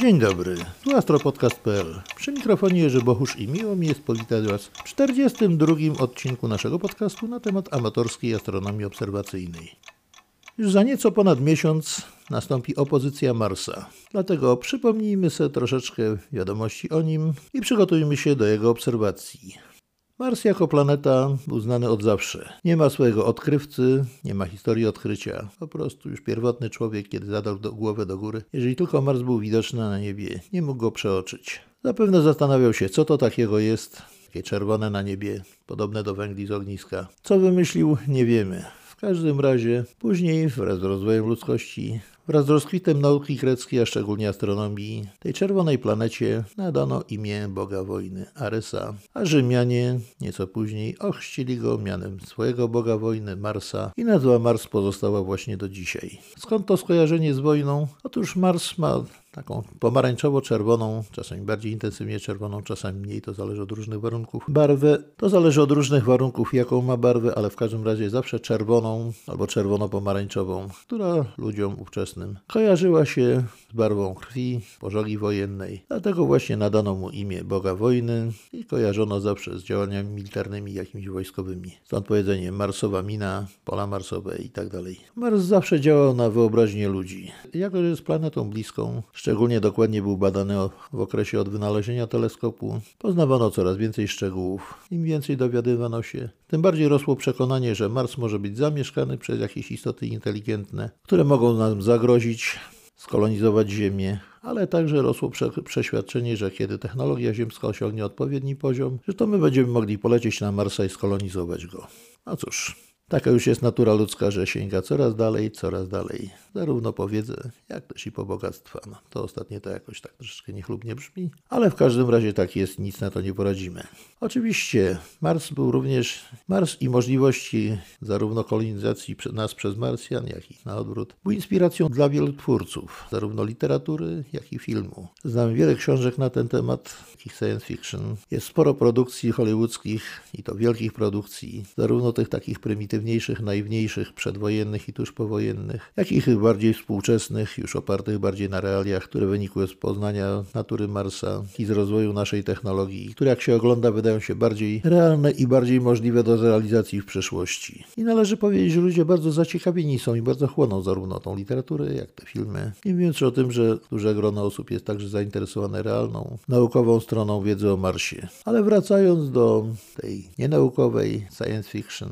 Dzień dobry, tu astropodcast.pl. Przy mikrofonie Jerzy Bochusz i miło mi jest powitać Was w 42 odcinku naszego podcastu na temat amatorskiej astronomii obserwacyjnej. Już za nieco ponad miesiąc nastąpi opozycja Marsa. Dlatego przypomnijmy sobie troszeczkę wiadomości o nim i przygotujmy się do jego obserwacji. Mars jako planeta był znany od zawsze. Nie ma swojego odkrywcy, nie ma historii odkrycia. Po prostu już pierwotny człowiek, kiedy zadał do, głowę do góry, jeżeli tylko Mars był widoczny na niebie, nie mógł go przeoczyć. Zapewne zastanawiał się, co to takiego jest, takie czerwone na niebie, podobne do węgli z ogniska. Co wymyślił, nie wiemy. Każdym razie, później, wraz z rozwojem ludzkości, Wraz z rozkwitem nauki greckiej, a szczególnie astronomii, tej czerwonej planecie nadano imię boga wojny Aresa, a Rzymianie nieco później ochrzcili go mianem swojego boga wojny Marsa i nazwa Mars pozostała właśnie do dzisiaj. Skąd to skojarzenie z wojną? Otóż Mars ma taką pomarańczowo-czerwoną, czasami bardziej intensywnie czerwoną, czasami mniej, to zależy od różnych warunków. Barwę to zależy od różnych warunków, jaką ma barwę, ale w każdym razie zawsze czerwoną albo czerwono-pomarańczową, która ludziom ówczesnym kojarzyła się z barwą krwi, pożogi wojennej. Dlatego właśnie nadano mu imię Boga Wojny i kojarzono zawsze z działaniami militarnymi, jakimiś wojskowymi. Stąd powiedzenie Marsowa mina, pola marsowe i tak dalej. Mars zawsze działał na wyobraźnię ludzi. Jako, że jest planetą bliską, Szczególnie dokładnie był badany w okresie od wynalezienia teleskopu. Poznawano coraz więcej szczegółów. Im więcej dowiadywano się, tym bardziej rosło przekonanie, że Mars może być zamieszkany przez jakieś istoty inteligentne, które mogą nam zagrozić, skolonizować Ziemię, ale także rosło prze przeświadczenie, że kiedy technologia ziemska osiągnie odpowiedni poziom, że to my będziemy mogli polecieć na Marsa i skolonizować go. No cóż, Taka już jest natura ludzka, że sięga coraz dalej, coraz dalej, zarówno po wiedzę, jak też i po bogactwa. No, to ostatnie to jakoś tak troszeczkę niechlubnie brzmi, ale w każdym razie tak jest, nic na to nie poradzimy. Oczywiście Mars był również, Mars i możliwości zarówno kolonizacji nas przez Marsjan, jak i na odwrót, był inspiracją dla wielu twórców, zarówno literatury, jak i filmu. Znam wiele książek na ten temat, takich science fiction. Jest sporo produkcji hollywoodzkich i to wielkich produkcji, zarówno tych takich prymitywniejszych, naiwniejszych, przedwojennych i tuż powojennych, jak i tych bardziej współczesnych, już opartych bardziej na realiach, które wynikły z poznania natury Marsa i z rozwoju naszej technologii, które jak się ogląda wydają się bardziej realne i bardziej możliwe do realizacji w przyszłości. I należy powiedzieć, że ludzie bardzo zaciekawieni są i bardzo chłoną zarówno tą literaturę, jak te filmy. Nie mówiąc o tym, że duże grono osób jest także zainteresowane realną, naukową stroną wiedzy o Marsie. Ale wracając do tej nienaukowej science fiction,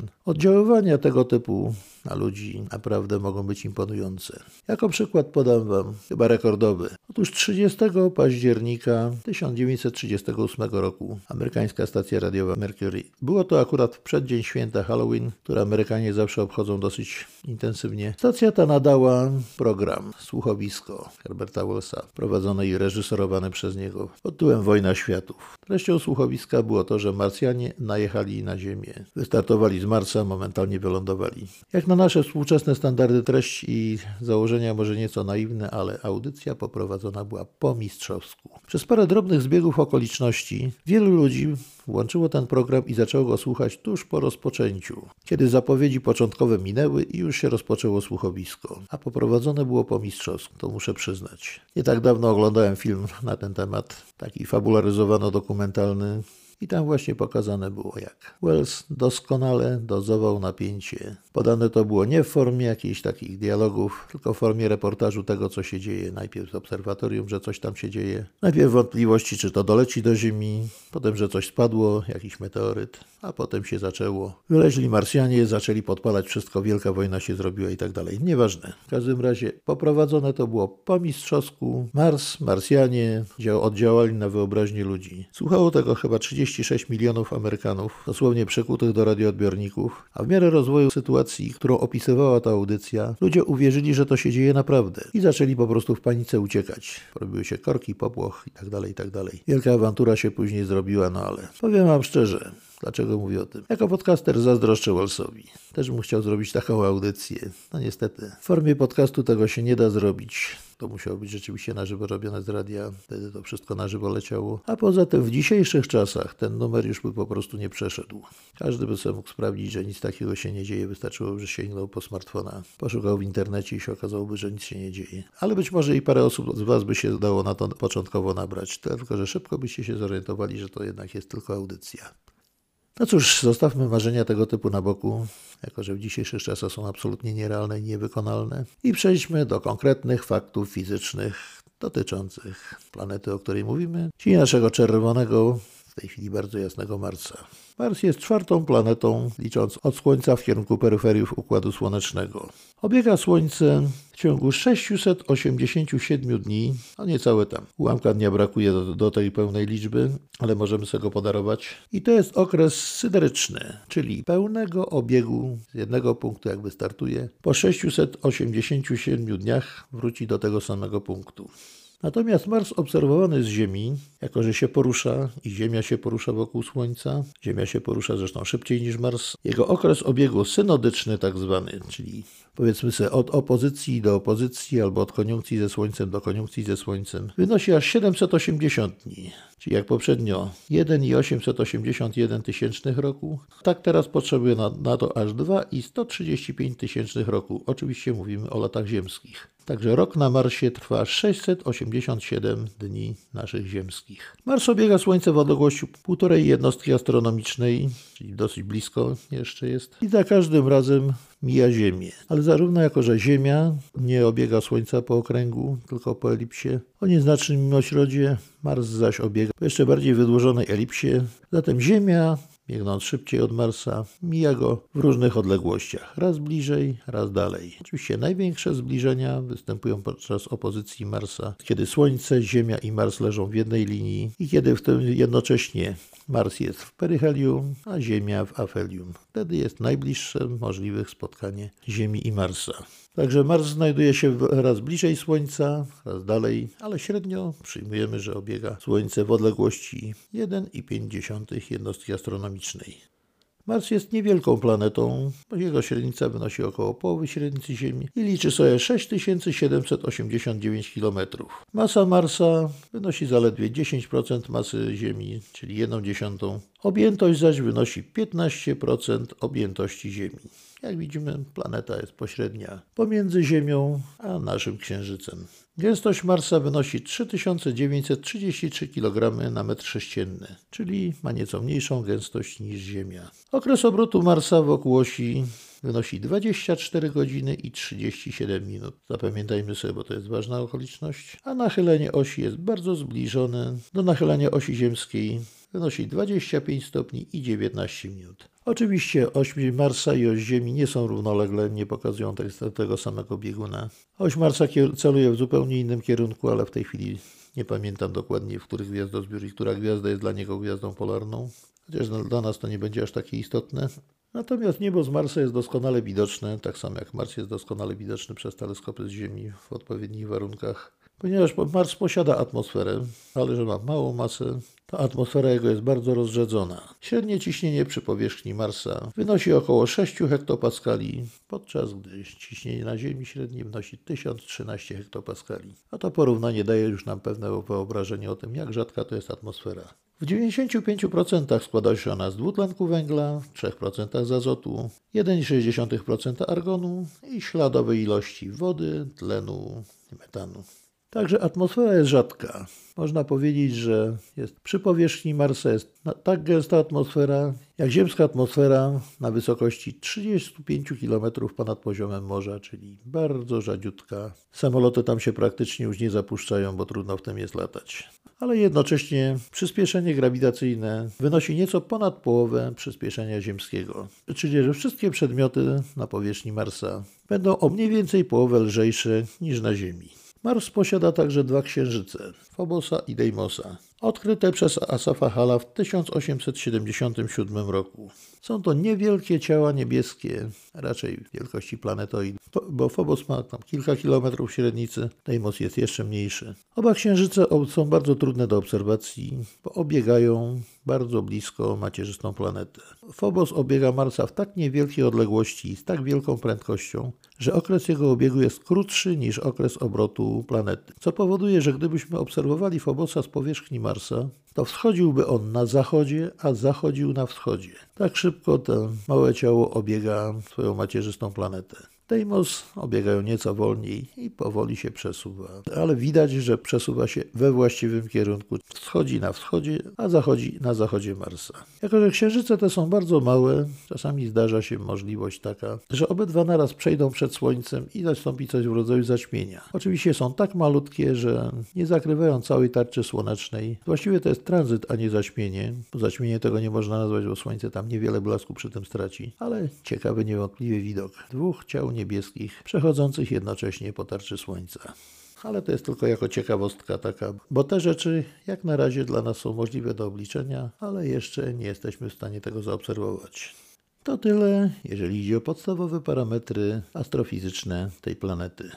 oddziaływania tego typu na ludzi naprawdę mogą być imponujące. Jako przykład podam Wam chyba rekordowy. Otóż 30 października 1938 roku amerykańska stacja radiowa Mercury. Było to akurat w przeddzień święta Halloween, które Amerykanie zawsze obchodzą dosyć intensywnie. Stacja ta nadała program Słuchowisko Herberta Wellsa, prowadzony i reżyserowany przez niego pod tytułem Wojna Światów. Treścią słuchowiska było to, że Marsjanie najechali na Ziemię. Wystartowali z Marsa, momentalnie wylądowali. Jak na nasze współczesne standardy treść i założenia może nieco naiwne, ale audycja poprowadzona była po mistrzowsku. Przez parę drobnych zbiegów okoliczności wielu ludzi włączyło ten program i zaczęło go słuchać tuż po rozpoczęciu, kiedy zapowiedzi początkowe minęły i już się rozpoczęło słuchowisko, a poprowadzone było po mistrzowsku, to muszę przyznać. Nie tak dawno oglądałem film na ten temat, taki fabularyzowano-dokumentalny, i tam właśnie pokazane było jak. Wells doskonale dozował napięcie. Podane to było nie w formie jakichś takich dialogów, tylko w formie reportażu tego, co się dzieje. Najpierw z obserwatorium, że coś tam się dzieje. Najpierw wątpliwości, czy to doleci do Ziemi, potem, że coś spadło, jakiś meteoryt, a potem się zaczęło. Wyleźli Marsjanie, zaczęli podpalać wszystko, wielka wojna się zrobiła i tak dalej. Nieważne. W każdym razie poprowadzone to było po mistrzowsku. Mars, Marsjanie oddziałali na wyobraźnię ludzi. Słuchało tego chyba 30 36 milionów Amerykanów, dosłownie przekutych do radioodbiorników, a w miarę rozwoju sytuacji, którą opisywała ta audycja, ludzie uwierzyli, że to się dzieje naprawdę i zaczęli po prostu w panice uciekać. Robiły się korki, popłoch i tak dalej, i tak. Wielka awantura się później zrobiła, no ale powiem wam szczerze, Dlaczego mówię o tym? Jako podcaster zazdroszczę Wellsowi. Też bym chciał zrobić taką audycję. No niestety, w formie podcastu tego się nie da zrobić. To musiało być rzeczywiście na żywo robione z radia, wtedy to wszystko na żywo leciało. A poza tym w dzisiejszych czasach ten numer już by po prostu nie przeszedł. Każdy by sobie mógł sprawdzić, że nic takiego się nie dzieje, wystarczyło, że sięgnął po smartfona, poszukał w internecie i się okazałoby, że nic się nie dzieje. Ale być może i parę osób z Was by się dało na to początkowo nabrać, tylko że szybko byście się zorientowali, że to jednak jest tylko audycja. No cóż, zostawmy marzenia tego typu na boku, jako że w dzisiejszych czasach są absolutnie nierealne i niewykonalne, i przejdźmy do konkretnych faktów fizycznych dotyczących planety, o której mówimy, czyli naszego czerwonego, w tej chwili bardzo jasnego Marsa. Mars jest czwartą planetą, licząc od Słońca w kierunku peryferiów Układu Słonecznego. Obiega Słońce w ciągu 687 dni, a niecałe tam. Ułamka dnia brakuje do, do, tej pełnej liczby, ale możemy sobie go podarować. I to jest okres syderyczny, czyli pełnego obiegu z jednego punktu jakby startuje. Po 687 dniach wróci do tego samego punktu. Natomiast Mars obserwowany z Ziemi, jako że się porusza i Ziemia się porusza wokół Słońca, Ziemia się porusza zresztą szybciej niż Mars, jego okres obiegu synodyczny tak zwany, czyli powiedzmy sobie od opozycji do opozycji albo od koniunkcji ze Słońcem do koniunkcji ze Słońcem, wynosi aż 780 dni, czyli jak poprzednio 1,881 tysięcznych roku, tak teraz potrzebuje na, na to aż 2,135 tysięcznych roku. Oczywiście mówimy o latach ziemskich. Także rok na Marsie trwa 687 dni naszych ziemskich. Mars obiega Słońce w odległości półtorej jednostki astronomicznej, czyli dosyć blisko jeszcze jest, i za każdym razem mija Ziemię. Ale zarówno jako, że Ziemia nie obiega Słońca po okręgu, tylko po elipsie, o nieznacznym mimośrodzie, Mars zaś obiega po jeszcze bardziej wydłużonej elipsie, zatem Ziemia biegnąc szybciej od Marsa, mija go w różnych odległościach, raz bliżej, raz dalej. Oczywiście największe zbliżenia występują podczas opozycji Marsa, kiedy Słońce, Ziemia i Mars leżą w jednej linii i kiedy w tym jednocześnie Mars jest w peryhelium, a Ziemia w afelium. Wtedy jest najbliższe możliwe spotkanie Ziemi i Marsa. Także Mars znajduje się raz bliżej Słońca, raz dalej, ale średnio przyjmujemy, że obiega Słońce w odległości 1,5 jednostki astronomicznej. Mars jest niewielką planetą, jego średnica wynosi około połowy średnicy Ziemi i liczy sobie 6789 km. Masa Marsa wynosi zaledwie 10% masy Ziemi, czyli 1 dziesiątą. Objętość zaś wynosi 15% objętości Ziemi. Jak widzimy, planeta jest pośrednia pomiędzy Ziemią a naszym Księżycem. Gęstość Marsa wynosi 3933 kg na metr sześcienny, czyli ma nieco mniejszą gęstość niż Ziemia. Okres obrotu Marsa wokół osi wynosi 24 godziny i 37 minut. Zapamiętajmy sobie, bo to jest ważna okoliczność. A nachylenie osi jest bardzo zbliżone do nachylenia osi ziemskiej. Wynosi 25 stopni i 19 minut. Oczywiście oś Marsa i oś Ziemi nie są równolegle, nie pokazują tego samego bieguna. Oś Marsa celuje w zupełnie innym kierunku, ale w tej chwili nie pamiętam dokładnie, w których gwiazdozbiór i która gwiazda jest dla niego gwiazdą polarną. Chociaż dla nas to nie będzie aż takie istotne. Natomiast niebo z Marsa jest doskonale widoczne, tak samo jak Mars jest doskonale widoczny przez teleskopy z Ziemi w odpowiednich warunkach. Ponieważ Mars posiada atmosferę, ale że ma małą masę, ta atmosfera jego jest bardzo rozrzedzona. Średnie ciśnienie przy powierzchni Marsa wynosi około 6 hektopaskali, podczas gdy ciśnienie na Ziemi średnie wynosi 1013 hektopaskali. A to porównanie daje już nam pewne wyobrażenie o tym, jak rzadka to jest atmosfera. W 95% składa się ona z dwutlenku węgla, 3% z azotu, 1,6% argonu i śladowej ilości wody, tlenu i metanu. Także atmosfera jest rzadka. Można powiedzieć, że jest przy powierzchni Marsa jest tak gęsta atmosfera, jak ziemska atmosfera na wysokości 35 km ponad poziomem morza, czyli bardzo rzadziutka. Samoloty tam się praktycznie już nie zapuszczają, bo trudno w tym jest latać. Ale jednocześnie przyspieszenie grawitacyjne wynosi nieco ponad połowę przyspieszenia ziemskiego. Czyli, że wszystkie przedmioty na powierzchni Marsa będą o mniej więcej połowę lżejsze niż na Ziemi. Mars posiada także dwa księżyce, Fobosa i Deimosa. odkryte przez Asafa Hala w 1877 roku. Są to niewielkie ciała niebieskie, raczej wielkości planetoid, bo Phobos ma tam kilka kilometrów średnicy, Deimos jest jeszcze mniejszy. Oba księżyce są bardzo trudne do obserwacji, bo obiegają bardzo blisko macierzystą planetę. Phobos obiega Marsa w tak niewielkiej odległości i z tak wielką prędkością, że okres jego obiegu jest krótszy niż okres obrotu planety, co powoduje, że gdybyśmy obserwowali Phobosa z powierzchni Marsa, to wschodziłby on na zachodzie, a zachodził na wschodzie. Tak szybko to małe ciało obiega swoją macierzystą planetę. Deimos obiegają nieco wolniej i powoli się przesuwa, ale widać, że przesuwa się we właściwym kierunku. Wschodzi na wschodzie, a zachodzi na zachodzie Marsa. Jako, że księżyce te są bardzo małe, czasami zdarza się możliwość taka, że obydwa naraz przejdą przed Słońcem i nastąpi coś w rodzaju zaćmienia. Oczywiście są tak malutkie, że nie zakrywają całej tarczy słonecznej. Właściwie to jest tranzyt, a nie zaćmienie. Zaćmienie tego nie można nazwać, bo Słońce tam niewiele blasku przy tym straci, ale ciekawy niewątpliwie widok. Dwóch ciał niebieskich, przechodzących jednocześnie po tarczy słońca. Ale to jest tylko jako ciekawostka taka, bo te rzeczy jak na razie dla nas są możliwe do obliczenia, ale jeszcze nie jesteśmy w stanie tego zaobserwować. To tyle, jeżeli idzie o podstawowe parametry astrofizyczne tej planety.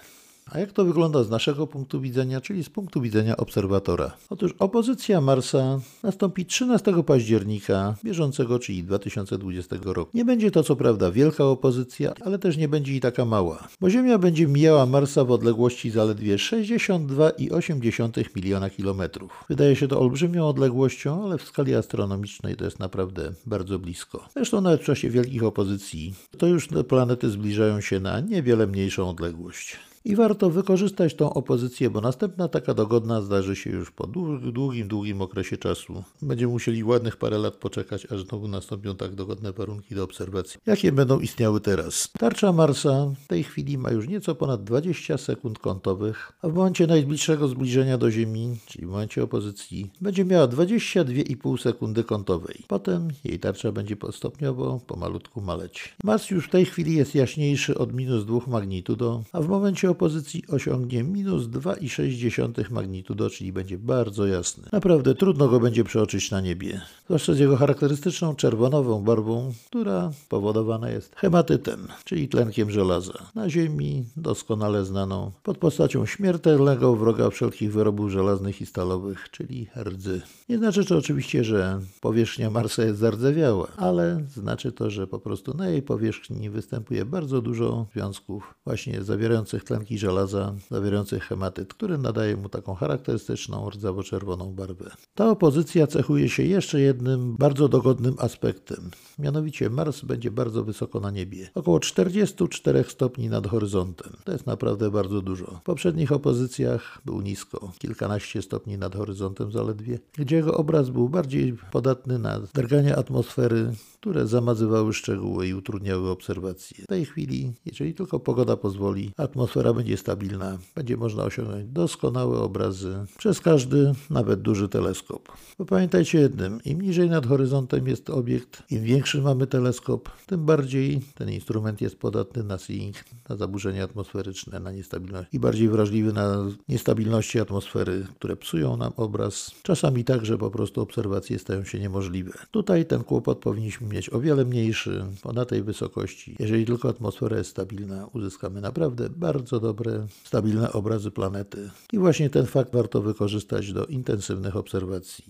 A jak to wygląda z naszego punktu widzenia, czyli z punktu widzenia obserwatora? Otóż opozycja Marsa nastąpi 13 października bieżącego, czyli 2020 roku. Nie będzie to co prawda wielka opozycja, ale też nie będzie i taka mała, bo Ziemia będzie mijała Marsa w odległości zaledwie 62,8 miliona kilometrów. Wydaje się to olbrzymią odległością, ale w skali astronomicznej to jest naprawdę bardzo blisko. Zresztą nawet w czasie wielkich opozycji to już planety zbliżają się na niewiele mniejszą odległość. I warto wykorzystać tą opozycję, bo następna taka dogodna zdarzy się już po długim, długim okresie czasu. Będziemy musieli ładnych parę lat poczekać, aż znowu nastąpią tak dogodne warunki do obserwacji, jakie będą istniały teraz. Tarcza Marsa w tej chwili ma już nieco ponad 20 sekund kątowych, a w momencie najbliższego zbliżenia do Ziemi, czyli w momencie opozycji, będzie miała 22,5 sekundy kątowej. Potem jej tarcza będzie stopniowo, pomalutku maleć. Mars już w tej chwili jest jaśniejszy od minus 2 magnitudo, a w momencie opozycji osiągnie minus 2,6 magnitudo, czyli będzie bardzo jasny. Naprawdę trudno go będzie przeoczyć na niebie, zwłaszcza z jego charakterystyczną czerwonową barwą, która powodowana jest hematytem, czyli tlenkiem żelaza. Na Ziemi doskonale znaną pod postacią śmiertelnego wroga wszelkich wyrobów żelaznych i stalowych, czyli rdzy. Nie znaczy to oczywiście, że powierzchnia Marsa jest zardzewiała, ale znaczy to, że po prostu na jej powierzchni występuje bardzo dużo związków właśnie zawierających tlen tkanki żelaza zawierających hematyt, który nadaje mu taką charakterystyczną rdzawo-czerwoną barwę. Ta opozycja cechuje się jeszcze jednym bardzo dogodnym aspektem. Mianowicie Mars będzie bardzo wysoko na niebie, około 44 stopni nad horyzontem. To jest naprawdę bardzo dużo. W poprzednich opozycjach był nisko, kilkanaście stopni nad horyzontem zaledwie, gdzie jego obraz był bardziej podatny na drganie atmosfery, które zamazywały szczegóły i utrudniały obserwacje. W tej chwili, jeżeli tylko pogoda pozwoli, atmosfera będzie stabilna, będzie można osiągnąć doskonałe obrazy przez każdy, nawet duży teleskop. Bo pamiętajcie jednym, im niżej nad horyzontem jest obiekt, im większy mamy teleskop, tym bardziej ten instrument jest podatny na seeing, na zaburzenia atmosferyczne, na niestabilność i bardziej wrażliwy na niestabilności atmosfery, które psują nam obraz. Czasami tak, że po prostu obserwacje stają się niemożliwe. Tutaj ten kłopot powinniśmy mieć o wiele mniejszy, bo na tej wysokości, jeżeli tylko atmosfera jest stabilna, uzyskamy naprawdę bardzo dobre, stabilne obrazy planety. I właśnie ten fakt warto wykorzystać do intensywnych obserwacji.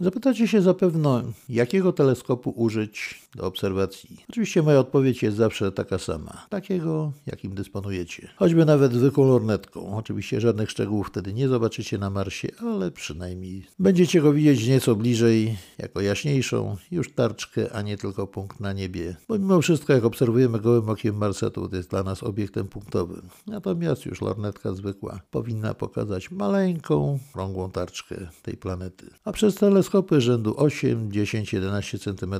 Zapytacie się zapewne, jakiego teleskopu użyć do obserwacji. Oczywiście moja odpowiedź jest zawsze taka sama. Takiego, jakim dysponujecie. Choćby nawet zwykłą lornetką. Oczywiście żadnych szczegółów wtedy nie zobaczycie na Marsie, ale przynajmniej będziecie go widzieć nieco bliżej, jako jaśniejszą już tarczkę, a nie tylko punkt na niebie. Bo mimo wszystko, jak obserwujemy gołym okiem Marsa, to jest dla nas obiektem punktowym. Natomiast już lornetka zwykła powinna pokazać maleńką, krągłą tarczkę tej planety. A przez teleskopy rzędu 8, 10, 11 cm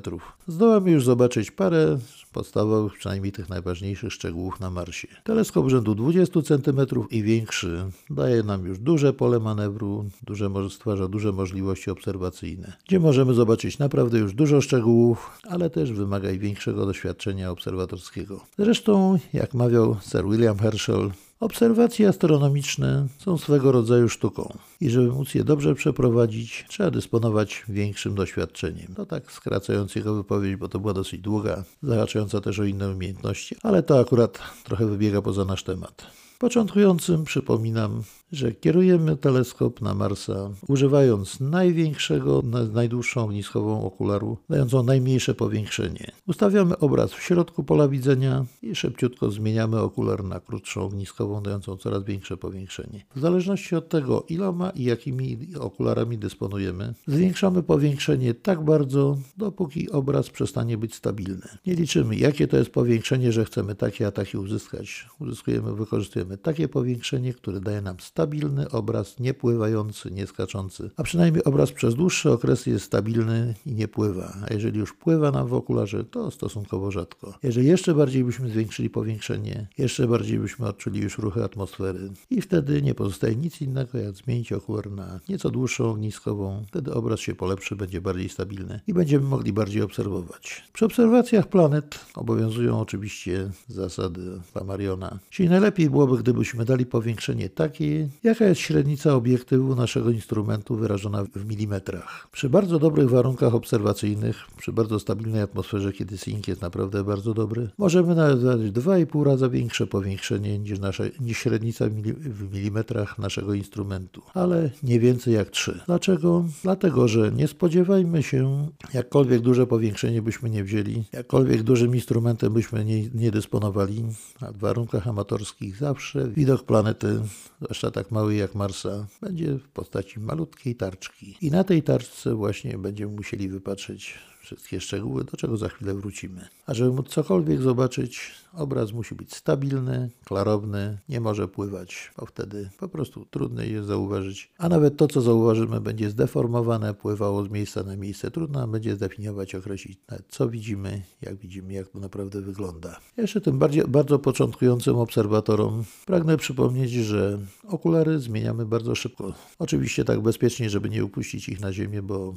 zdołamy Możemy już zobaczyć parę podstawowych, przynajmniej tych najważniejszych szczegółów na Marsie. Teleskop rzędu 20 cm i większy daje nam już duże pole manewru, duże, stwarza duże możliwości obserwacyjne, gdzie możemy zobaczyć naprawdę już dużo szczegółów, ale też wymaga i większego doświadczenia obserwatorskiego. Zresztą, jak mawiał Sir William Herschel, Obserwacje astronomiczne są swego rodzaju sztuką i żeby móc je dobrze przeprowadzić, trzeba dysponować większym doświadczeniem. To tak skracając jego wypowiedź, bo to była dosyć długa, zahaczająca też o inne umiejętności, ale to akurat trochę wybiega poza nasz temat. Początkującym przypominam, że kierujemy teleskop na Marsa używając największego, najdłuższą ogniskową okularu, dającą najmniejsze powiększenie. Ustawiamy obraz w środku pola widzenia i szybciutko zmieniamy okular na krótszą ogniskową, dającą coraz większe powiększenie. W zależności od tego, iloma i jakimi okularami dysponujemy, zwiększamy powiększenie tak bardzo, dopóki obraz przestanie być stabilny. Nie liczymy, jakie to jest powiększenie, że chcemy takie a takie uzyskać. Uzyskujemy, wykorzystujemy takie powiększenie, które daje nam stabilny obraz, nie pływający, nie skaczący. A przynajmniej obraz przez dłuższy okres jest stabilny i nie pływa. A jeżeli już pływa nam w okularze, to stosunkowo rzadko. Jeżeli jeszcze bardziej byśmy zwiększyli powiększenie, jeszcze bardziej byśmy odczuli już ruchy atmosfery. I wtedy nie pozostaje nic innego, jak zmienić okular na nieco dłuższą ogniskową. Wtedy obraz się polepszy, będzie bardziej stabilny i będziemy mogli bardziej obserwować. Przy obserwacjach planet obowiązują oczywiście zasady Pamariona. Czyli najlepiej byłoby, gdybyśmy dali powiększenie takie, Jaka jest średnica obiektywu naszego instrumentu wyrażona w milimetrach? Przy bardzo dobrych warunkach obserwacyjnych, przy bardzo stabilnej atmosferze, kiedy sync jest naprawdę bardzo dobry, możemy nawet dać 2,5 razy większe powiększenie niż, nasze, niż średnica w milimetrach naszego instrumentu, ale nie więcej jak 3. Dlaczego? Dlatego, że nie spodziewajmy się, jakkolwiek duże powiększenie byśmy nie wzięli, jakkolwiek dużym instrumentem byśmy nie, nie dysponowali, a w warunkach amatorskich zawsze widok planety, zwłaszcza tak mały jak Marsa, będzie w postaci malutkiej tarczki. I na tej tarczce właśnie będziemy musieli wypatrzeć wszystkie szczegóły, do czego za chwilę wrócimy. A żeby móc cokolwiek zobaczyć, obraz musi być stabilny, klarowny, nie może pływać, bo wtedy po prostu trudno jest zauważyć. A nawet to, co zauważymy, będzie zdeformowane, pływało z miejsca na miejsce. Trudno będzie zdefiniować, określić co widzimy, jak widzimy, jak to naprawdę wygląda. Jeszcze tym bardziej, bardzo początkującym obserwatorom pragnę przypomnieć, że okulary zmieniamy bardzo szybko. Oczywiście tak bezpiecznie, żeby nie upuścić ich na ziemię, bo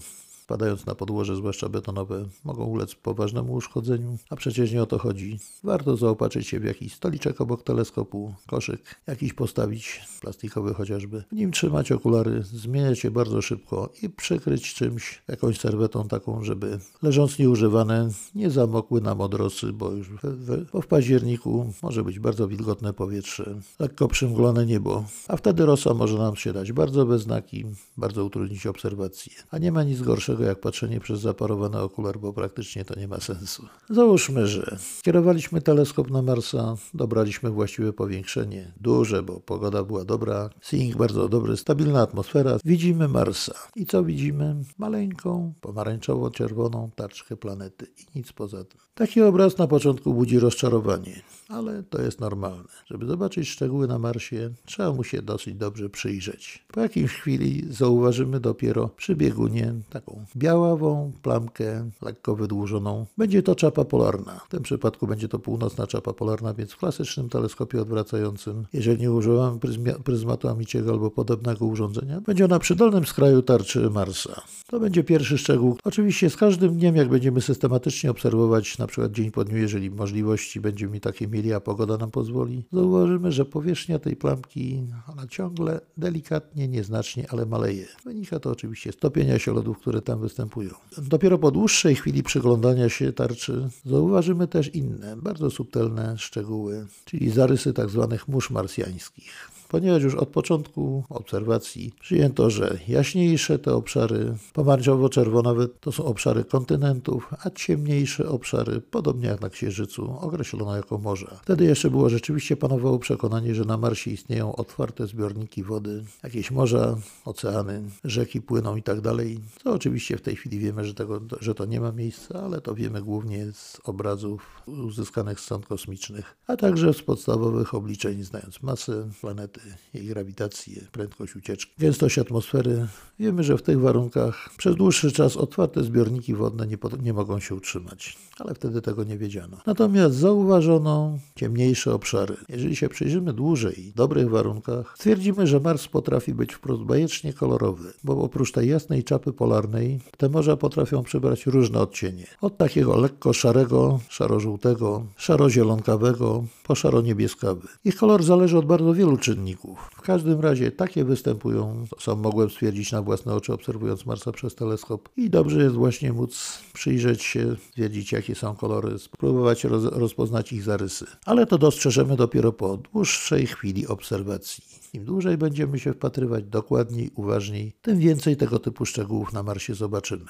Padając na podłoże, zwłaszcza betonowe, mogą ulec poważnemu uszkodzeniu, a przecież nie o to chodzi. Warto zaopatrzyć się w jakiś stoliczek obok teleskopu, koszyk, jakiś postawić, plastikowy chociażby. W nim trzymać okulary, zmieniać je bardzo szybko i przykryć czymś, jakąś serwetą taką, żeby leżąc nieużywane nie zamokły nam odrosy, bo już w, bo w październiku może być bardzo wilgotne powietrze, lekko przymglone niebo, a wtedy rosa może nam się dać bardzo bez znaki, bardzo utrudnić obserwację. A nie ma nic gorszego jak patrzenie przez zaparowany okular, bo praktycznie to nie ma sensu. Załóżmy, że kierowaliśmy teleskop na Marsa, dobraliśmy właściwe powiększenie, duże, bo pogoda była dobra, seeing bardzo dobry, stabilna atmosfera. Widzimy Marsa. I co widzimy? Maleńką, pomarańczowo-czerwoną tarczkę planety i nic poza tym. Taki obraz na początku budzi rozczarowanie, ale to jest normalne. Żeby zobaczyć szczegóły na Marsie, trzeba mu się dosyć dobrze przyjrzeć. Po jakiejś chwili zauważymy dopiero przy biegunie taką białawą plamkę, lekko wydłużoną. Będzie to czapa polarna. W tym przypadku będzie to północna czapa polarna, więc w klasycznym teleskopie odwracającym, jeżeli nie używamy pryzmatu amiciego albo podobnego urządzenia, będzie ona przy dolnym skraju tarczy Marsa. To będzie pierwszy szczegół. Oczywiście z każdym dniem, jak będziemy systematycznie obserwować na przykład dzień po dniu, jeżeli możliwości będziemy takie mieli, a pogoda nam pozwoli, zauważymy, że powierzchnia tej plamki, ona ciągle delikatnie, nieznacznie, ale maleje. Wynika to oczywiście z topienia się lodów, które tam występują. Dopiero po dłuższej chwili przyglądania się tarczy zauważymy też inne, bardzo subtelne szczegóły, czyli zarysy tzw. Tak mórz marsjańskich ponieważ już od początku obserwacji przyjęto, że jaśniejsze te obszary pomarańczowo-czerwonowe to są obszary kontynentów, a ciemniejsze obszary, podobnie jak na Księżycu, określono jako morza. Wtedy jeszcze było rzeczywiście panowało przekonanie, że na Marsie istnieją otwarte zbiorniki wody, jakieś morza, oceany, rzeki płyną i tak dalej. Co oczywiście w tej chwili wiemy, że, tego, że to nie ma miejsca, ale to wiemy głównie z obrazów uzyskanych z sąd kosmicznych, a także z podstawowych obliczeń, znając masę planety jej grawitacji, prędkość ucieczki, gęstość atmosfery. Wiemy, że w tych warunkach przez dłuższy czas otwarte zbiorniki wodne nie, nie mogą się utrzymać, ale wtedy tego nie wiedziano. Natomiast zauważono ciemniejsze obszary. Jeżeli się przyjrzymy dłużej w dobrych warunkach, stwierdzimy, że Mars potrafi być wprost bajecznie kolorowy, bo oprócz tej jasnej czapy polarnej, te morza potrafią przybrać różne odcienie. Od takiego lekko szarego, szaro-żółtego, szaro-zielonkawego, po szaro-niebieskawy. Ich kolor zależy od bardzo wielu czynników. W każdym razie takie występują, sam mogłem stwierdzić na własne oczy, obserwując Marsa przez teleskop. I dobrze jest właśnie móc przyjrzeć się, wiedzieć jakie są kolory, spróbować roz, rozpoznać ich zarysy. Ale to dostrzeżemy dopiero po dłuższej chwili obserwacji. Im dłużej będziemy się wpatrywać dokładniej, uważniej, tym więcej tego typu szczegółów na Marsie zobaczymy.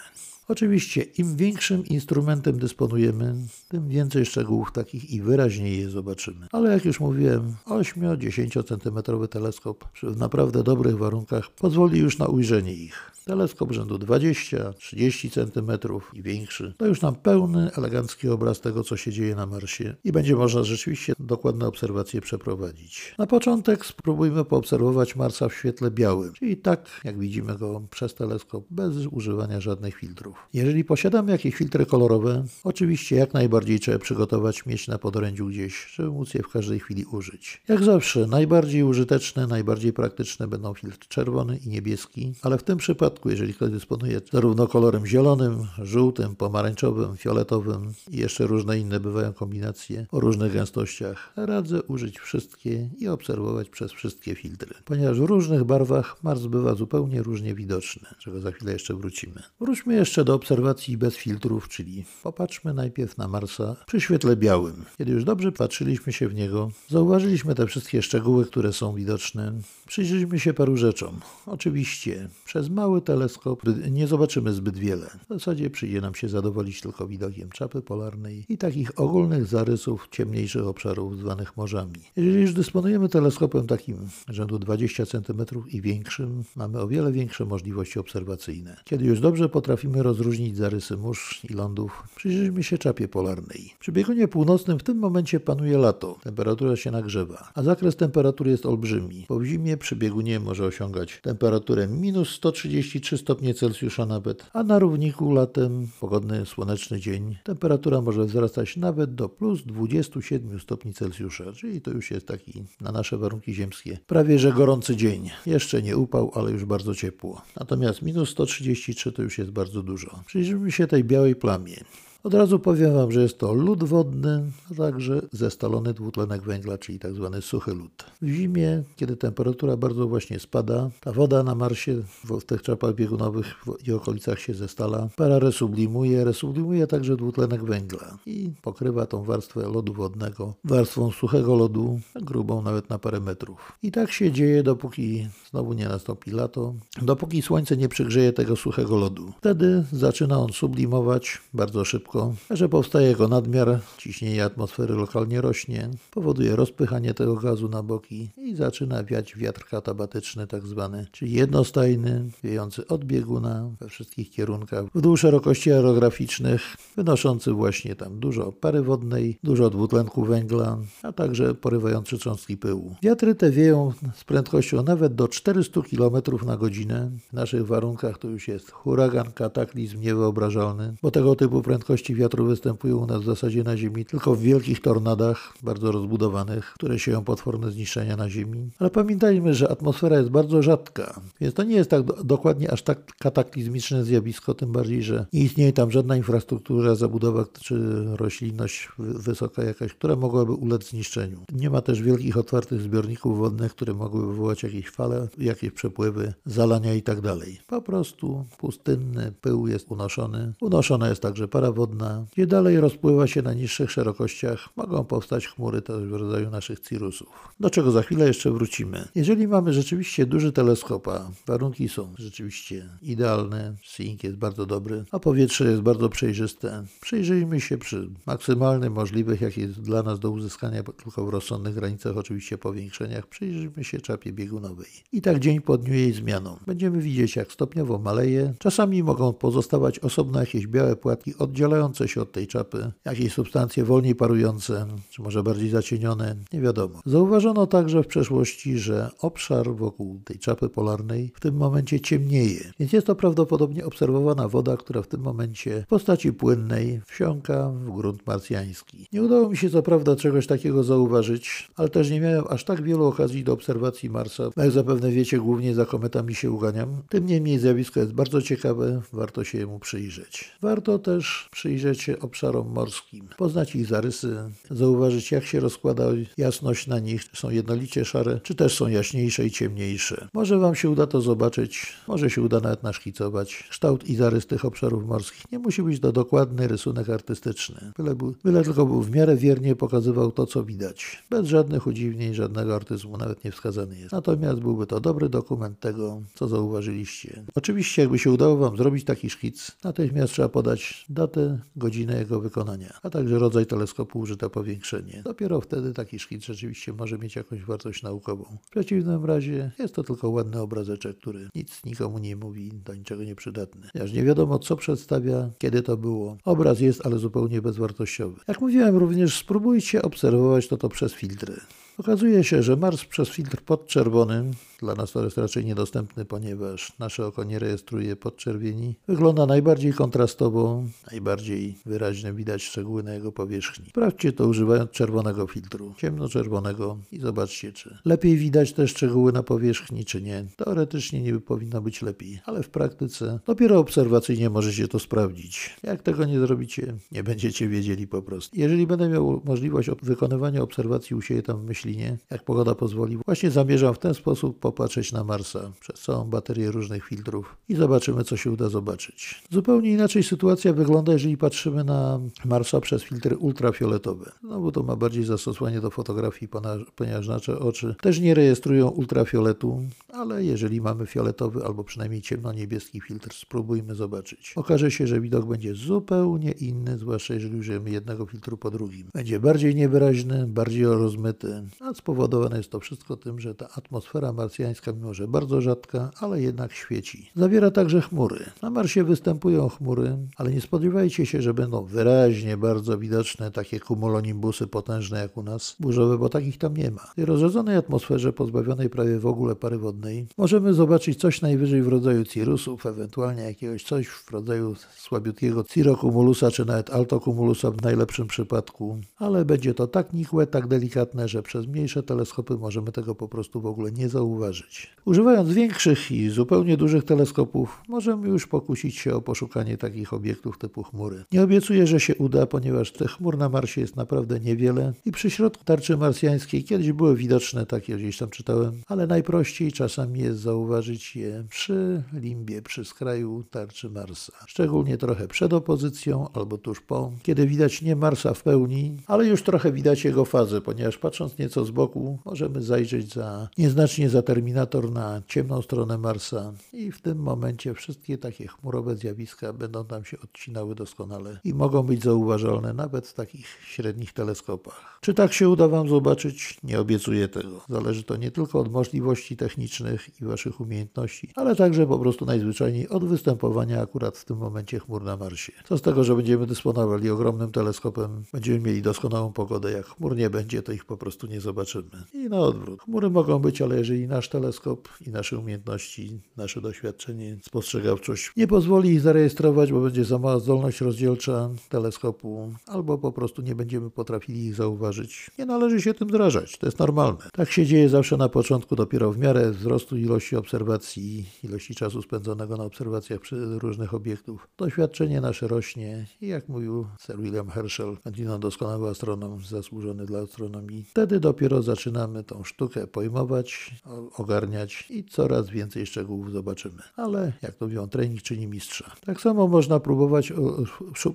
Oczywiście, im większym instrumentem dysponujemy, tym więcej szczegółów takich i wyraźniej je zobaczymy. Ale jak już mówiłem, 8-10 cm teleskop w naprawdę dobrych warunkach pozwoli już na ujrzenie ich. Teleskop rzędu 20-30 cm i większy to już nam pełny, elegancki obraz tego, co się dzieje na Marsie i będzie można rzeczywiście dokładne obserwacje przeprowadzić. Na początek spróbujmy poobserwować Marsa w świetle białym, czyli tak, jak widzimy go przez teleskop, bez używania żadnych filtrów. Jeżeli posiadamy jakieś filtry kolorowe, oczywiście jak najbardziej trzeba przygotować, mieć na podorędziu gdzieś, żeby móc je w każdej chwili użyć. Jak zawsze, najbardziej użyteczne, najbardziej praktyczne będą filtr czerwony i niebieski, ale w tym przypadku, jeżeli ktoś dysponuje zarówno kolorem zielonym, żółtym, pomarańczowym, fioletowym i jeszcze różne inne bywają kombinacje o różnych gęstościach, radzę użyć wszystkie i obserwować przez wszystkie filtry, ponieważ w różnych barwach Mars bywa zupełnie różnie widoczny, czego za chwilę jeszcze wrócimy. Wróćmy jeszcze do obserwacji bez filtrów, czyli popatrzmy najpierw na Marsa przy świetle białym. Kiedy już dobrze patrzyliśmy się w niego, zauważyliśmy te wszystkie szczegóły, które są widoczne. Przyjrzyjmy się paru rzeczom. Oczywiście przez mały teleskop nie zobaczymy zbyt wiele. W zasadzie przyjdzie nam się zadowolić tylko widokiem czapy polarnej i takich ogólnych zarysów ciemniejszych obszarów zwanych morzami. Jeżeli już dysponujemy teleskopem takim rzędu 20 cm i większym, mamy o wiele większe możliwości obserwacyjne. Kiedy już dobrze potrafimy rozróżnić rozróżnić zarysy mórz i lądów, przyjrzyjmy się czapie polarnej. Przy biegunie północnym w tym momencie panuje lato, temperatura się nagrzewa, a zakres temperatury jest olbrzymi. Po zimie przy biegunie może osiągać temperaturę minus 133 stopnie Celsjusza nawet, a na równiku latem, pogodny, słoneczny dzień, temperatura może wzrastać nawet do plus 27 stopni Celsjusza, czyli to już jest taki na nasze warunki ziemskie prawie że gorący dzień. Jeszcze nie upał, ale już bardzo ciepło. Natomiast minus 133 to już jest bardzo dużo. Przyjrzyjmy się tej białej plamie. Od razu powiem Wam, że jest to lód wodny, a także zestalony dwutlenek węgla, czyli tak zwany suchy lód. W zimie, kiedy temperatura bardzo właśnie spada, ta woda na Marsie w tych czapach biegunowych i okolicach się zestala, para resublimuje, resublimuje także dwutlenek węgla i pokrywa tą warstwę lodu wodnego warstwą suchego lodu, grubą nawet na parę metrów. I tak się dzieje, dopóki znowu nie nastąpi lato, dopóki słońce nie przygrzeje tego suchego lodu. Wtedy zaczyna on sublimować bardzo szybko szybko, że powstaje jego nadmiar, ciśnienie atmosfery lokalnie rośnie, powoduje rozpychanie tego gazu na boki i zaczyna wiać wiatr katabatyczny tak zwany, czyli jednostajny, wiejący od bieguna we wszystkich kierunkach, wzdłuż szerokości aerograficznych, wynoszący właśnie tam dużo pary wodnej, dużo dwutlenku węgla, a także porywający cząstki pyłu. Wiatry te wieją z prędkością nawet do 400 km na godzinę. W naszych warunkach to już jest huragan, kataklizm niewyobrażalny, bo tego typu prędkości prędkości wiatru występują u nas w zasadzie na Ziemi tylko w wielkich tornadach, bardzo rozbudowanych, które sieją potworne zniszczenia na Ziemi. Ale pamiętajmy, że atmosfera jest bardzo rzadka, więc to nie jest tak do, dokładnie aż tak kataklizmiczne zjawisko, tym bardziej, że nie istnieje tam żadna infrastruktura, zabudowa czy roślinność wysoka jakaś, która mogłaby ulec zniszczeniu. Nie ma też wielkich otwartych zbiorników wodnych, które mogłyby wywołać jakieś fale, jakieś przepływy, zalania i tak. Po prostu pustynny pył jest unoszony. Unoszona jest także para wodna, wodna, gdzie dalej rozpływa się na niższych szerokościach, mogą powstać chmury też w rodzaju naszych cirrusów. Do czego za chwilę jeszcze wrócimy. Jeżeli mamy rzeczywiście duży teleskop, a warunki są rzeczywiście idealne, seeing jest bardzo dobry, a powietrze jest bardzo przejrzyste, przyjrzyjmy się przy maksymalnym możliwych, jak jest dla nas do uzyskania tylko w rozsądnych granicach, oczywiście powiększeniach, przyjrzyjmy się czapie biegunowej. I tak dzień po dniu jej zmianą. Będziemy widzieć, jak stopniowo maleje. Czasami mogą pozostawać osobno jakieś białe płatki oddzielające odsuwające się od tej czapy, jakieś substancje wolniej parujące, czy może bardziej zacienione, nie wiadomo. Zauważono także w przeszłości, że obszar wokół tej czapy polarnej w tym momencie ciemnieje, więc jest to prawdopodobnie obserwowana woda, która w tym momencie w postaci płynnej wsiąka w grunt marsjański. Nie udało mi się co prawda czegoś takiego zauważyć, ale też nie miałem aż tak wielu okazji do obserwacji Marsa. Jak zapewne wiecie, głównie za kometami się uganiam. Tym niemniej zjawisko jest bardzo ciekawe, warto się jemu przyjrzeć. Warto też przyjrzeć się obszarom morskim, poznać ich zarysy, zauważyć jak się rozkłada jasność na nich, czy są jednolicie szare, czy też są jaśniejsze i ciemniejsze. Może Wam się uda to zobaczyć, może się uda nawet naszkicować. Kształt i zarys tych obszarów morskich nie musi być to dokładny rysunek artystyczny, byle, był, byle tylko był w miarę wiernie pokazywał to, co widać. Bez żadnych udziwnień, żadnego artyzmu nawet nie wskazany jest. Natomiast byłby to dobry dokument tego, co zauważyliście. Oczywiście, jakby się udało Wam zrobić taki szkic, natychmiast trzeba podać datę, godzinę jego wykonania, a także rodzaj teleskopu użyte powiększenie. Dopiero wtedy taki szkic rzeczywiście może mieć jakąś wartość naukową. W przeciwnym razie jest to tylko ładny obrazeczek, który nic nikomu nie mówi, do niczego nieprzydatny. Aż nie wiadomo, co przedstawia, kiedy to było. Obraz jest, ale zupełnie bezwartościowy. Jak mówiłem również, spróbujcie obserwować to, to przez filtry. Okazuje się, że Mars przez filtr podczerwony, dla nas to jest raczej niedostępny, ponieważ nasze oko nie rejestruje podczerwieni, wygląda najbardziej kontrastowo, najbardziej wyraźnie widać szczegóły na jego powierzchni. Sprawdźcie to używając czerwonego filtru, ciemnoczerwonego i zobaczcie, czy lepiej widać te szczegóły na powierzchni, czy nie. Teoretycznie niby powinno być lepiej, ale w praktyce dopiero obserwacyjnie możecie to sprawdzić. Jak tego nie zrobicie, nie będziecie wiedzieli po prostu. Jeżeli będę miał możliwość wykonywania obserwacji u siebie tam w myśli, jak pogoda pozwoli. Właśnie zamierzam w ten sposób popatrzeć na Marsa przez całą baterię różnych filtrów i zobaczymy, co się uda zobaczyć. Zupełnie inaczej sytuacja wygląda, jeżeli patrzymy na Marsa przez filtry ultrafioletowe. No bo to ma bardziej zastosowanie do fotografii, ponieważ nasze oczy też nie rejestrują ultrafioletu, ale jeżeli mamy fioletowy albo przynajmniej ciemno-niebieski filtr, spróbujmy zobaczyć. Okaże się, że widok będzie zupełnie inny, zwłaszcza jeżeli użyjemy jednego filtru po drugim. Będzie bardziej niewyraźny, bardziej rozmyty, a spowodowane jest to wszystko tym, że ta atmosfera marsjańska, mimo że bardzo rzadka, ale jednak świeci. Zawiera także chmury. Na Marsie występują chmury, ale nie spodziewajcie się, że będą wyraźnie bardzo widoczne takie kumulonimbusy potężne jak u nas, burzowe, bo takich tam nie ma. W tej atmosferze, pozbawionej prawie w ogóle pary wodnej, możemy zobaczyć coś najwyżej w rodzaju cirrusów, ewentualnie jakiegoś coś w rodzaju słabiutkiego cirrocumulusa, czy nawet altocumulusa w najlepszym przypadku, ale będzie to tak nikłe, tak delikatne, że przez mniejsze teleskopy możemy tego po prostu w ogóle nie zauważyć. Używając większych i zupełnie dużych teleskopów, możemy już pokusić się o poszukanie takich obiektów typu chmury. Nie obiecuję, że się uda, ponieważ tych chmur na Marsie jest naprawdę niewiele i przy środku tarczy marsjańskiej kiedyś były widoczne takie, gdzieś tam czytałem, ale najprościej czasami jest zauważyć je przy limbie, przy skraju tarczy Marsa. Szczególnie trochę przed opozycją albo tuż po, kiedy widać nie Marsa w pełni, ale już trochę widać jego fazę, ponieważ patrząc nieco z boku możemy zajrzeć za nieznacznie za terminator na ciemną stronę Marsa i w tym momencie wszystkie takie chmurowe zjawiska będą tam się odcinały doskonale i mogą być zauważalne nawet w takich średnich teleskopach. Czy tak się uda Wam zobaczyć? Nie obiecuję tego. Zależy to nie tylko od możliwości technicznych i Waszych umiejętności, ale także po prostu najzwyczajniej od występowania akurat w tym momencie chmur na Marsie. Co z tego, że będziemy dysponowali ogromnym teleskopem, będziemy mieli doskonałą pogodę, jak chmur nie będzie, to ich po prostu nie zobaczymy. I na odwrót. Chmury mogą być, ale jeżeli nasz teleskop i nasze umiejętności, nasze doświadczenie, spostrzegawczość nie pozwoli ich zarejestrować, bo będzie za mała zdolność rozdzielcza teleskopu, albo po prostu nie będziemy potrafili ich zauważyć, nie należy się tym zrażać. To jest normalne. Tak się dzieje zawsze na początku, dopiero w miarę wzrostu ilości obserwacji, ilości czasu spędzonego na obserwacjach różnych obiektów. Doświadczenie nasze rośnie i jak mówił Sir William Herschel, Antino doskonały astronom, zasłużony dla astronomii, wtedy dopiero zaczynamy tą sztukę pojmować, ogarniać i coraz więcej szczegółów zobaczymy. Ale jak to mówią, trening czyni mistrza. Tak samo można próbować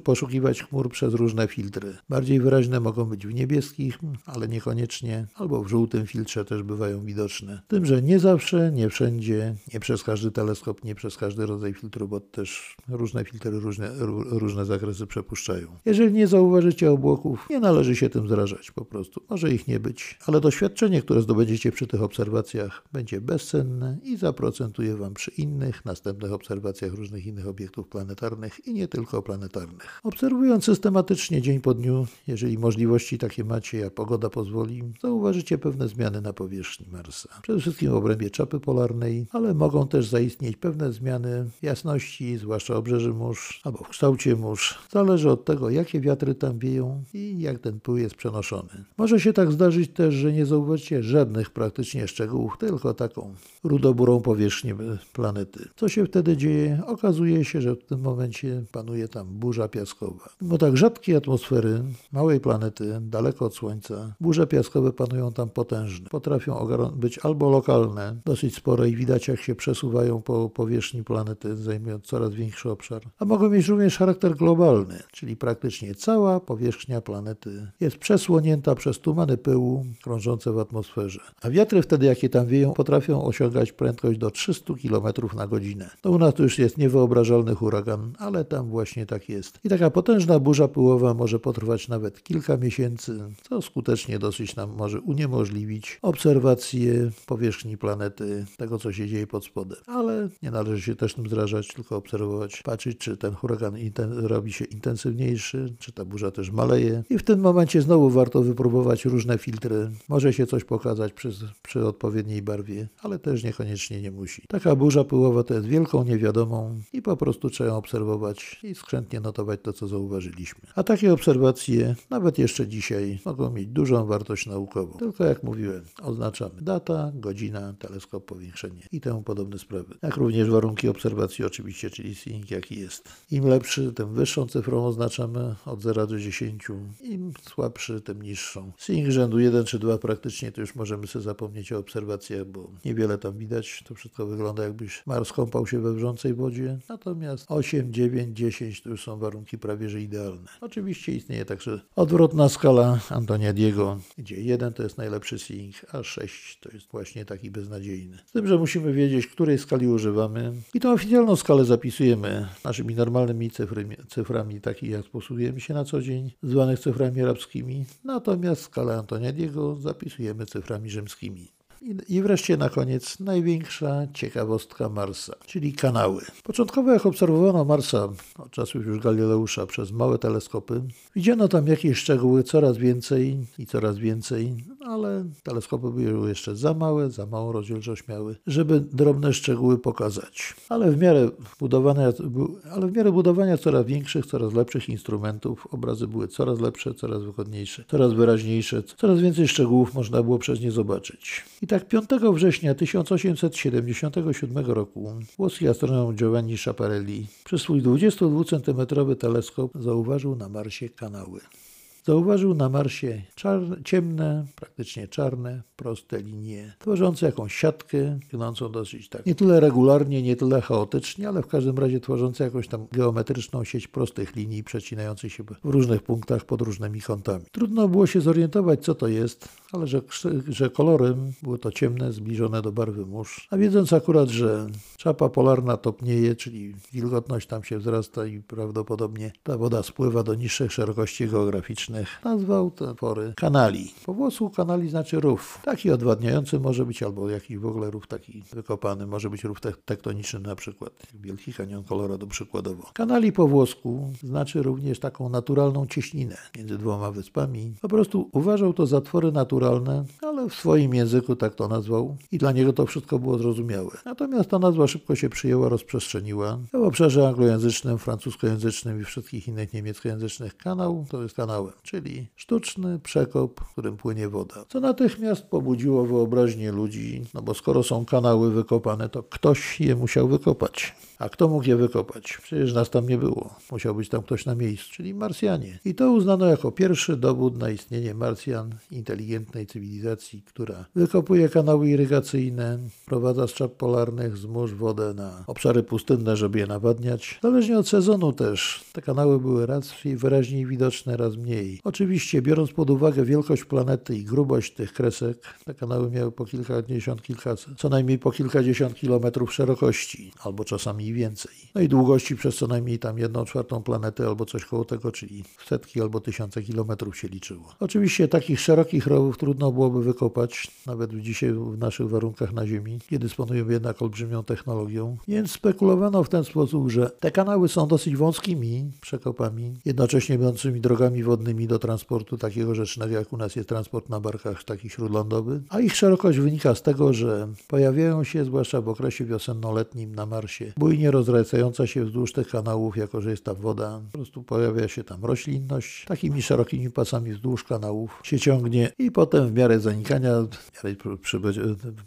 poszukiwać chmur przez różne filtry. Bardziej wyraźne mogą być w niebieskich, ale niekoniecznie, albo w żółtym filtrze też bywają widoczne. Tym, że nie zawsze, nie wszędzie, nie przez każdy teleskop, nie przez każdy rodzaj filtru, bo też różne filtry różne, różne zakresy przepuszczają. Jeżeli nie zauważycie obłoków, nie należy się tym zrażać po prostu. Może ich nie być, ale doświadczenie, które zdobędziecie przy tych obserwacjach, będzie bezcenne i zaprocentuje Wam przy innych, następnych obserwacjach różnych innych obiektów planetarnych i nie tylko planetarnych. Obserwując systematycznie dzień po dniu, jeżeli możliwości takie macie, a pogoda pozwoli, zauważycie pewne zmiany na powierzchni Marsa. Przede wszystkim w obrębie czapy polarnej, ale mogą też zaistnieć pewne zmiany jasności, zwłaszcza obrzeży mórz albo w kształcie mórz. Zależy od tego, jakie wiatry tam wieją i jak ten pył jest przenoszony. Może się tak zdarzyć też, że nie zauważycie żadnych praktycznie szczegółów, tylko taką rudoburą powierzchnię planety. Co się wtedy dzieje? Okazuje się, że w tym momencie panuje tam burza piaskowa. Mimo tak rzadkiej atmosfery, małej planety, daleko od Słońca, burze piaskowe panują tam potężne. Potrafią być albo lokalne, dosyć spore i widać jak się przesuwają po powierzchni planety, zajmując coraz większy obszar, a mogą mieć również charakter globalny, czyli praktycznie cała powierzchnia planety jest przesłonięta przez tumany pyłu krążące w atmosferze. A wiatry wtedy, jakie tam wieją, potrafią osiągać prędkość do 300 km na godzinę. To u nas to już jest niewyobrażalny huragan, ale tam właśnie tak jest. I taka potężna burza pyłowa może potrwać nawet kilka miesięcy, co skutecznie dosyć nam może uniemożliwić obserwację powierzchni planety, tego co się dzieje pod spodem. Ale nie należy się też tym zrażać, tylko obserwować, patrzeć, czy ten huragan robi się intensywniejszy, czy ta burza też maleje. I w tym momencie znowu warto wypróbować różne filtry. Może się coś pokazać przy, przy odpowiedniej barwie, ale też niekoniecznie nie musi. Taka burza pyłowa to jest wielką niewiadomą i po prostu trzeba obserwować i skrzętnie notować to, co zauważyliśmy. A takie obserwacje, nawet jeszcze dzisiaj, mogą mieć dużą wartość naukową. Tylko jak mówiłem, oznaczamy data, godzina, teleskop, powiększenie i temu podobne sprawy. Jak również warunki obserwacji oczywiście, czyli seeing jaki jest. Im lepszy, tym wyższą cyfrą oznaczamy od 0 do 10, im słabszy, tym niższą. Seeing rzędu 1 czy 2 praktycznie to już możemy sobie zapomnieć o obserwacjach, bo niewiele tam widać. To wszystko wygląda jakbyś Mars kąpał się we wrzącej wodzie. Natomiast 8, 9, 10 to już są warunki prawie że idealne. Oczywiście istnieje także odwrotna skala Antonia Diego, gdzie 1 to jest najlepszy seeing, a 6 to jest właśnie taki beznadziejny. Z tym, że musimy wiedzieć, której skali używamy i tą oficjalną skalę zapisujemy naszymi normalnymi cyframi, cyframi takich jak posługujemy się na co dzień, zwanych cyframi arabskimi. Natomiast skalę Antonia Diego zapisujemy cyframi rzymskimi. I wreszcie na koniec największa ciekawostka Marsa, czyli kanały. Początkowo jak obserwowano Marsa od czasów już Galileusza przez małe teleskopy, widziano tam jakieś szczegóły coraz więcej i coraz więcej, ale teleskopy były jeszcze za małe, za małą rozdzielczość miały, żeby drobne szczegóły pokazać. Ale w miarę budowania, ale w miarę budowania coraz większych, coraz lepszych instrumentów, obrazy były coraz lepsze, coraz wygodniejsze, coraz wyraźniejsze, coraz więcej szczegółów można było przez nie zobaczyć. I tak 5 września 1877 roku włoski astronom Giovanni Schiaparelli przez swój 22 cm teleskop zauważył na Marsie kanały. Zauważył na Marsie ciemne, praktycznie czarne, proste linie, tworzące jakąś siatkę, gnącą dosyć tak nie tyle regularnie, nie tyle chaotycznie, ale w każdym razie tworzące jakąś tam geometryczną sieć prostych linii przecinających się w różnych punktach pod różnymi kątami. Trudno było się zorientować, co to jest, ale że, że kolorem było to ciemne, zbliżone do barwy mórz, a wiedząc akurat, że czapa polarna topnieje, czyli wilgotność tam się wzrasta i prawdopodobnie ta woda spływa do niższych szerokości geograficznych, nazwał te pory kanali. Po włosku kanali znaczy rów. Taki odwadniający może być, albo jakiś w ogóle rów taki wykopany, może być rów tektoniczny na przykład, Wielki Kanion Colorado przykładowo. Kanali po włosku znaczy również taką naturalną cieśninę między dwoma wyspami. Po prostu uważał to za twory naturalne, ale w swoim języku tak to nazwał i dla niego to wszystko było zrozumiałe. Natomiast ta nazwa szybko się przyjęła, rozprzestrzeniła. W obszarze anglojęzycznym, francuskojęzycznym i wszystkich innych niemieckojęzycznych kanał to jest kanałem czyli sztuczny przekop, w którym płynie woda. Co natychmiast pobudziło wyobraźnię ludzi, no bo skoro są kanały wykopane, to ktoś je musiał wykopać. A kto mógł je wykopać? Przecież nas tam nie było. Musiał być tam ktoś na miejscu, czyli Marsjanie. I to uznano jako pierwszy dowód na istnienie Marsjan, inteligentnej cywilizacji, która wykopuje kanały irygacyjne, prowadza z czap polarnych z mórz wodę na obszary pustynne, żeby je nawadniać. Zależnie od sezonu też. Te kanały były raz wyraźniej widoczne, raz mniej. Oczywiście, biorąc pod uwagę wielkość planety i grubość tych kresek, te kanały miały po kilkadziesiąt, kilkaset, co najmniej po kilkadziesiąt kilometrów szerokości, albo czasami więcej. No i długości przez co najmniej tam jedną czwartą planety, albo coś koło tego, czyli setki albo tysiące kilometrów się liczyło. Oczywiście takich szerokich rowów trudno byłoby wykopać, nawet dzisiaj w naszych warunkach na Ziemi, nie dysponujemy jednak olbrzymią technologią, więc spekulowano w ten sposób, że te kanały są dosyć wąskimi przekopami, jednocześnie będącymi drogami wodnymi do transportu takiego rzecznego, jak u nas jest transport na barkach taki śródlądowy, a ich szerokość wynika z tego, że pojawiają się, zwłaszcza w okresie wiosennoletnim na Marsie, bujnie rozracająca się wzdłuż tych kanałów, jako że jest tam woda, po prostu pojawia się tam roślinność, takimi szerokimi pasami wzdłuż kanałów się ciągnie i potem w miarę zanikania, w miarę,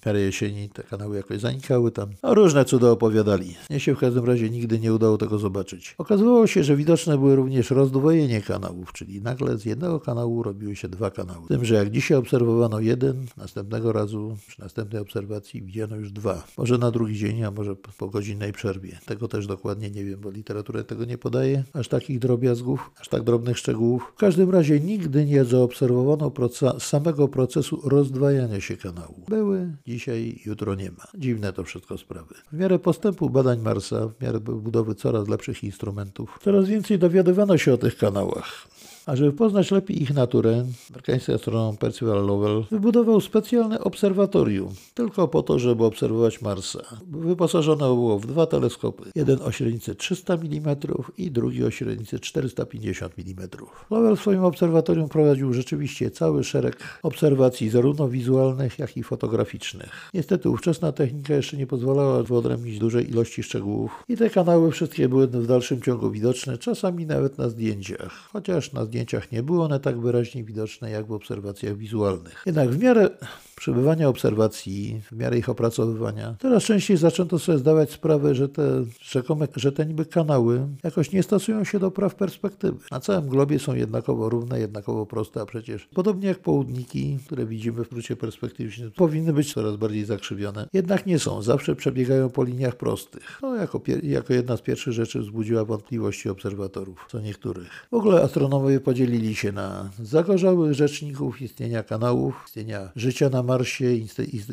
w miarę jesieni te kanały jakoś zanikały tam. No, różne cuda opowiadali. Mnie się w każdym razie nigdy nie udało tego zobaczyć. Okazywało się, że widoczne były również rozdwojenie kanałów, czyli nagle z jednego kanału robiły się dwa kanały. Tym, że jak dzisiaj obserwowano jeden, następnego razu przy następnej obserwacji widziano już dwa. Może na drugi dzień, a może po godzinnej przerwie. Tego też dokładnie nie wiem, bo literatura tego nie podaje, aż takich drobiazgów, aż tak drobnych szczegółów. W każdym razie nigdy nie zaobserwowano proces, samego procesu rozdwajania się kanału. Były, dzisiaj, jutro nie ma. Dziwne to wszystko sprawy. W miarę postępu badań Marsa, w miarę budowy coraz lepszych instrumentów, coraz więcej dowiadywano się o tych kanałach. A żeby poznać lepiej ich naturę, amerykański astronom Percival Lowell wybudował specjalne obserwatorium, tylko po to, żeby obserwować Marsa. Wyposażone było w dwa teleskopy, jeden o średnicy 300 mm i drugi o średnicy 450 mm. Lowell w swoim obserwatorium prowadził rzeczywiście cały szereg obserwacji, zarówno wizualnych, jak i fotograficznych. Niestety ówczesna technika jeszcze nie pozwalała wyodrębnić dużej ilości szczegółów i te kanały wszystkie były w dalszym ciągu widoczne, czasami nawet na zdjęciach, chociaż na zdjęciach zdjęciach nie były one tak wyraźnie widoczne jak w obserwacjach wizualnych. Jednak w miarę przebywania obserwacji, w miarę ich opracowywania, coraz częściej zaczęto sobie zdawać sprawę, że te rzekome, że te niby kanały jakoś nie stosują się do praw perspektywy. Na całym globie są jednakowo równe, jednakowo proste, a przecież podobnie jak południki, które widzimy w skrócie perspektywicznym, powinny być coraz bardziej zakrzywione. Jednak nie są, zawsze przebiegają po liniach prostych. To jako, jako jedna z pierwszych rzeczy wzbudziła wątpliwości obserwatorów, co niektórych. W ogóle astronomowie podzielili się na zagorzałych rzeczników istnienia kanałów, istnienia życia na Marsie,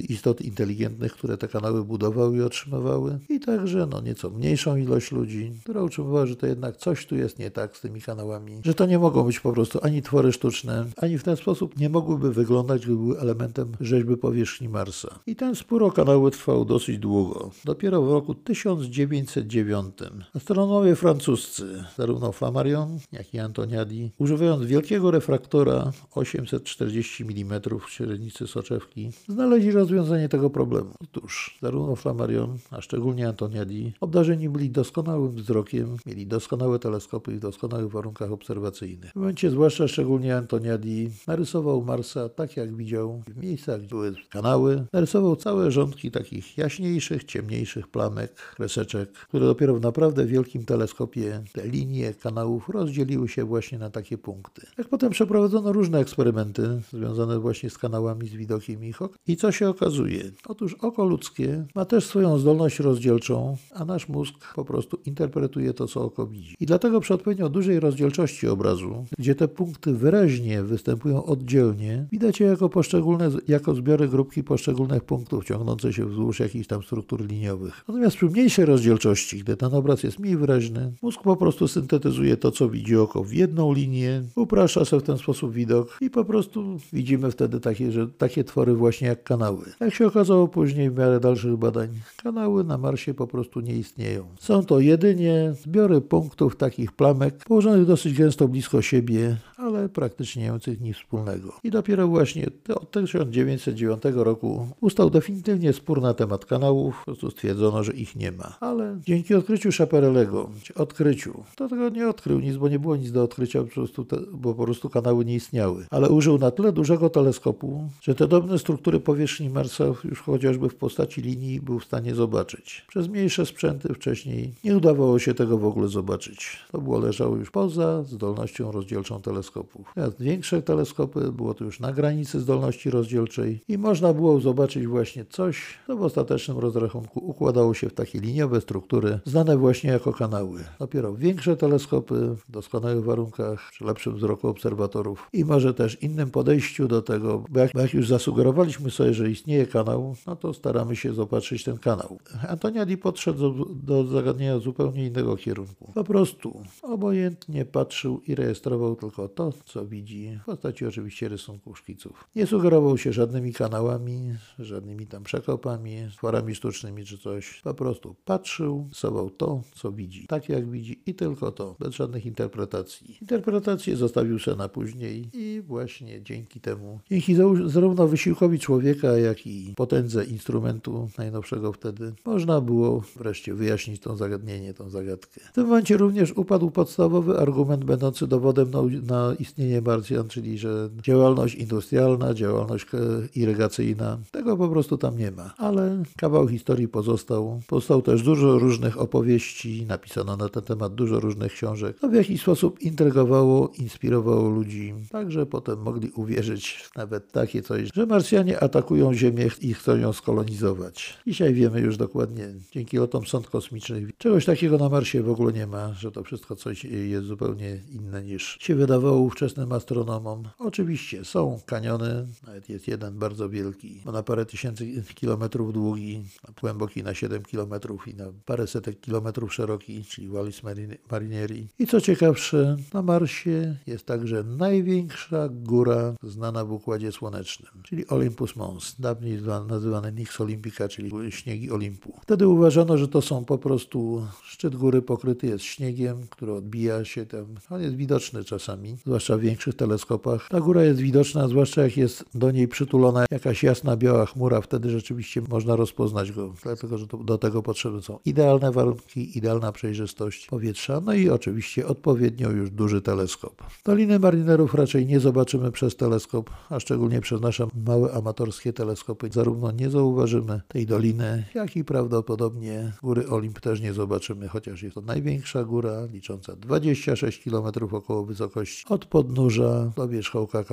istot inteligentnych, które te kanały budowały i otrzymywały, i także no, nieco mniejszą ilość ludzi, która utrzymywała, że to jednak coś tu jest nie tak z tymi kanałami, że to nie mogą być po prostu ani twory sztuczne, ani w ten sposób nie mogłyby wyglądać, gdyby były elementem rzeźby powierzchni Marsa. I ten spór o kanały trwał dosyć długo. Dopiero w roku 1909 astronomowie francuscy, zarówno Flammarion, jak i Antoniadi, używając wielkiego refraktora 840 mm średnicy soczewki, znaleźli rozwiązanie tego problemu. Otóż zarówno Flammarion, a szczególnie Antoniadi, obdarzeni byli doskonałym wzrokiem, mieli doskonałe teleskopy i w doskonałych warunkach obserwacyjnych. W momencie zwłaszcza szczególnie Antoniadi narysował Marsa tak jak widział w miejscach, gdzie były kanały, narysował całe rządki takich jaśniejszych, ciemniejszych plamek, kreseczek, które dopiero w naprawdę wielkim teleskopie te linie kanałów rozdzieliły się właśnie na takie punkty. Jak potem przeprowadzono różne eksperymenty związane właśnie z kanałami, z widokiem ich ok. I co się okazuje? Otóż oko ludzkie ma też swoją zdolność rozdzielczą, a nasz mózg po prostu interpretuje to, co oko widzi. I dlatego przy odpowiednio dużej rozdzielczości obrazu, gdzie te punkty wyraźnie występują oddzielnie, widać je jako poszczególne, jako zbiory grupki poszczególnych punktów ciągnące się wzdłuż jakichś tam struktur liniowych. Natomiast przy mniejszej rozdzielczości, gdy ten obraz jest mniej wyraźny, mózg po prostu syntetyzuje to, co widzi oko w jedną linię, uprasza sobie w ten sposób widok i po prostu widzimy wtedy takie, że takie twory właśnie jak kanały. Jak się okazało później w miarę dalszych badań, kanały na Marsie po prostu nie istnieją. Są to jedynie zbiory punktów takich plamek położonych dosyć gęsto blisko siebie, ale praktycznie nie mających nic wspólnego. I dopiero właśnie od 1909 roku ustał definitywnie spór na temat kanałów, po prostu stwierdzono, że ich nie ma. Ale dzięki odkryciu Schaperelego, odkryciu, to tego nie odkrył nic, bo nie było nic do odkrycia, po prostu te, bo po prostu kanały nie istniały. Ale użył na tyle dużego teleskopu, że te różne struktury powierzchni Marsa, już chociażby w postaci linii, był w stanie zobaczyć. Przez mniejsze sprzęty wcześniej nie udawało się tego w ogóle zobaczyć. To było leżało już poza zdolnością rozdzielczą teleskopów. Natomiast większe teleskopy było to już na granicy zdolności rozdzielczej i można było zobaczyć właśnie coś, co w ostatecznym rozrachunku układało się w takie liniowe struktury, znane właśnie jako kanały. Dopiero większe teleskopy w doskonałych warunkach, przy lepszym wzroku obserwatorów i może też innym podejściu do tego, bo jak, bo jak już zasugerowaliśmy sobie, że istnieje kanał, no to staramy się zobaczyć ten kanał. Antoniadi podszedł do, zagadnienia zupełnie innego kierunku. Po prostu obojętnie patrzył i rejestrował tylko to, co widzi, w postaci oczywiście rysunków szkiców. Nie sugerował się żadnymi kanałami, żadnymi tam przekopami, tworami sztucznymi czy coś. Po prostu patrzył, sował to, co widzi. Tak jak widzi i tylko to, bez żadnych interpretacji. Interpretacje zostawił się na później i właśnie dzięki temu, dzięki zarówno wysiłkowi człowieka, jak i potędze instrumentu najnowszego wtedy, można było wreszcie wyjaśnić to zagadnienie, tą zagadkę. W tym momencie również upadł podstawowy argument będący dowodem na, na istnienie Marsjan, czyli że działalność industrialna, działalność irygacyjna, tego po prostu tam nie ma. Ale kawał historii pozostał. Powstał też dużo różnych opowieści, napisano na ten temat dużo różnych książek. To w jakiś sposób intrygowało, inspirowało ludzi, także potem mogli uwierzyć nawet takie coś, że Marsjanie atakują Ziemię i chcą ją skolonizować. Dzisiaj wiemy już dokładnie, dzięki lotom sąd kosmicznych, czegoś takiego na Marsie w ogóle nie ma, że to wszystko coś jest zupełnie inne niż się wydawało ówczesnym astronomom. Oczywiście są kaniony, nawet jest jeden bardzo wielki, ma na parę tysięcy kilometrów długi, głęboki na 7 kilometrów i na parę setek kilometrów szeroki, czyli Wallis Marineri. I co ciekawsze, na Marsie jest także największa góra znana w Układzie Słonecznym, czyli Olympus Mons, dawniej nazywany Nix Olympica, czyli śniegi Olimpu. Wtedy uważano, że to są po prostu szczyt góry pokryty jest śniegiem, który odbija się tam. On jest widoczny czasami, zwłaszcza w większych teleskopach. Ta góra jest widoczna, zwłaszcza jak jest do niej przytulona jakaś jasna, biała chmura, wtedy rzeczywiście można rozpoznać go, dlatego że do tego potrzebne są idealne warunki, idealna przejrzystość powietrza, no i oczywiście odpowiednio już duży teleskop. Doliny Marinerów raczej nie zobaczymy przez teleskop, a szczególnie przez nasze małe amatorskie teleskopy. Zarówno nie zauważymy tej doliny, jak i prawdopodobnie góry Olimp też nie zobaczymy, chociaż jest to największa góra, licząca 26 km około wysokości od podnóża do wierzchołka,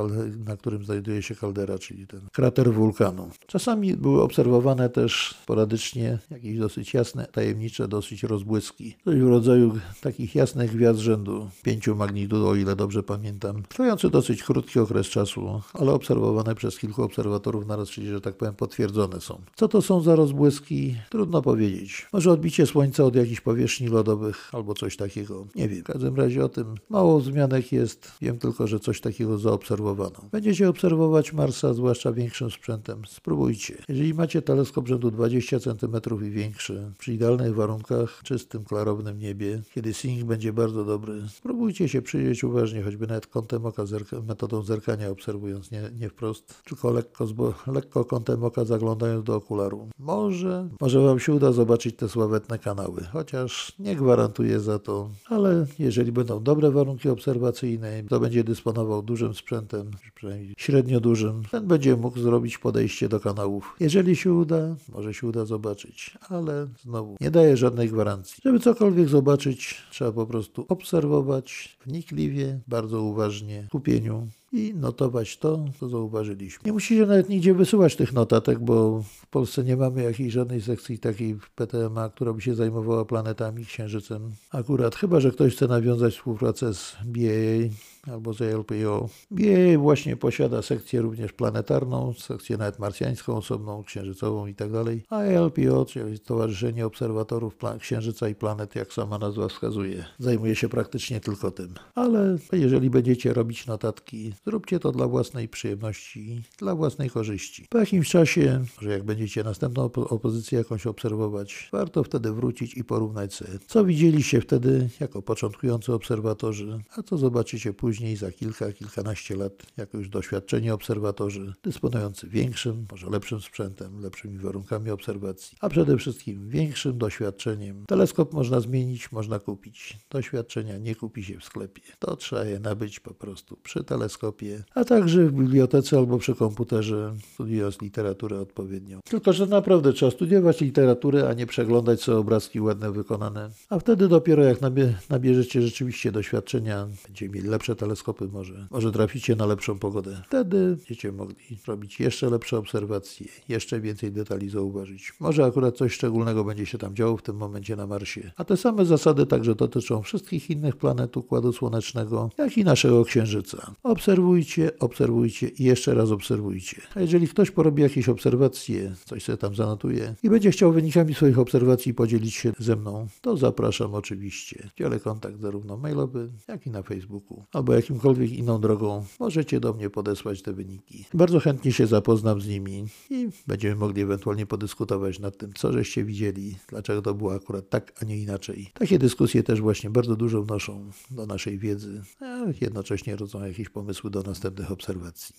na którym znajduje się kaldera, czyli ten krater wulkanu. Czasami były obserwowane też sporadycznie jakieś dosyć jasne, tajemnicze, dosyć rozbłyski. Coś w rodzaju takich jasnych gwiazd rzędu 5 magnitud, o ile dobrze pamiętam, trwający dosyć krótki okres czasu, ale obserwowane przez kilku obserwatorów naraz, czyli że tak powiem potwierdzone są. Co to są za rozbłyski? Trudno powiedzieć. Może odbicie słońca od jakichś powierzchni lodowych albo coś takiego. Nie wiem. W każdym razie o tym mało wzmianek jest. Wiem tylko, że coś takiego zaobserwowano. Będziecie obserwować Marsa, zwłaszcza większym sprzętem. Spróbujcie. Jeżeli macie teleskop rzędu 20 cm i większy, przy idealnych warunkach, czystym, klarownym niebie, kiedy sync będzie bardzo dobry, spróbujcie się przyjrzeć uważnie, choćby nawet kątem oka, metodą zerkania obserwując, nie, nie wprost, tylko lekko, lekko kątem oka zaglądając do okularu. Może, może Wam się uda zobaczyć te sławetne kanały, chociaż nie gwarantuję za to, ale jeżeli będą dobre warunki obserwacyjne, to będzie dysponował dużym sprzętem, przynajmniej średnio dużym, ten będzie mógł zrobić podejście do kanałów. Jeżeli się uda, może się uda zobaczyć, ale znowu nie daje żadnej gwarancji. Żeby cokolwiek zobaczyć, trzeba po prostu obserwować wnikliwie, bardzo uważnie, w skupieniu i notować to, co zauważyliśmy. Nie musicie nawet nigdzie wysyłać tych notatek, bo w Polsce nie mamy jakiejś żadnej sekcji takiej PTMA, która by się zajmowała planetami, księżycem. Akurat, chyba że ktoś chce nawiązać współpracę z BAA, albo z LPO. BA właśnie posiada sekcję również planetarną, sekcję nawet marsjańską, osobną, księżycową i tak a LPO, czyli Stowarzyszenie Obserwatorów Księżyca i Planet, jak sama nazwa wskazuje, zajmuje się praktycznie tylko tym. Ale jeżeli będziecie robić notatki, zróbcie to dla własnej przyjemności, dla własnej korzyści. Po jakimś czasie, że jak będziecie następną opozycję jakąś obserwować, warto wtedy wrócić i porównać sobie, co widzieliście wtedy jako początkujący obserwatorzy, a co zobaczycie później później za kilka, kilkanaście lat jako już doświadczeni obserwatorzy, dysponujący większym, może lepszym sprzętem, lepszymi warunkami obserwacji, a przede wszystkim większym doświadczeniem. Teleskop można zmienić, można kupić. Doświadczenia nie kupi się w sklepie. To trzeba je nabyć po prostu przy teleskopie, a także w bibliotece albo przy komputerze, studiując literaturę odpowiednią. Tylko, że naprawdę trzeba studiować literaturę, a nie przeglądać sobie obrazki ładne wykonane. A wtedy dopiero jak nabie, nabierzecie rzeczywiście doświadczenia, będziecie mieli lepsze teleskopy może, może traficie na lepszą pogodę. Wtedy będziecie mogli robić jeszcze lepsze obserwacje, jeszcze więcej detali zauważyć. Może akurat coś szczególnego będzie się tam działo w tym momencie na Marsie. A te same zasady także dotyczą wszystkich innych planet Układu Słonecznego, jak i naszego Księżyca. Obserwujcie, obserwujcie i jeszcze raz obserwujcie. A jeżeli ktoś porobi jakieś obserwacje, coś sobie tam zanotuje i będzie chciał wynikami swoich obserwacji podzielić się ze mną, to zapraszam oczywiście. Dzielę kontakt zarówno mailowy, jak i na Facebooku, albo jakimkolwiek inną drogą możecie do mnie podesłać te wyniki. Bardzo chętnie się zapoznam z nimi i będziemy mogli ewentualnie podyskutować nad tym, co żeście widzieli, dlaczego to było akurat tak, a nie inaczej. Takie dyskusje też właśnie bardzo dużo wnoszą do naszej wiedzy, a jednocześnie rodzą jakieś pomysły do następnych obserwacji.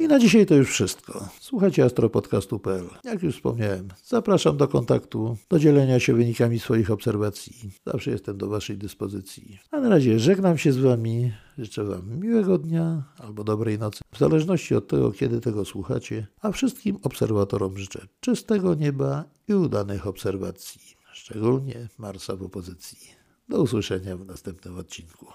I na dzisiaj to już wszystko. Słuchajcie astropodcastu.pl. Jak już wspomniałem, zapraszam do kontaktu, do dzielenia się wynikami swoich obserwacji. Zawsze jestem do Waszej dyspozycji. A na razie żegnam się z Wami. Życzę Wam miłego dnia albo dobrej nocy, w zależności od tego, kiedy tego słuchacie. A wszystkim obserwatorom życzę czystego nieba i udanych obserwacji, szczególnie Marsa w opozycji. Do usłyszenia w następnym odcinku.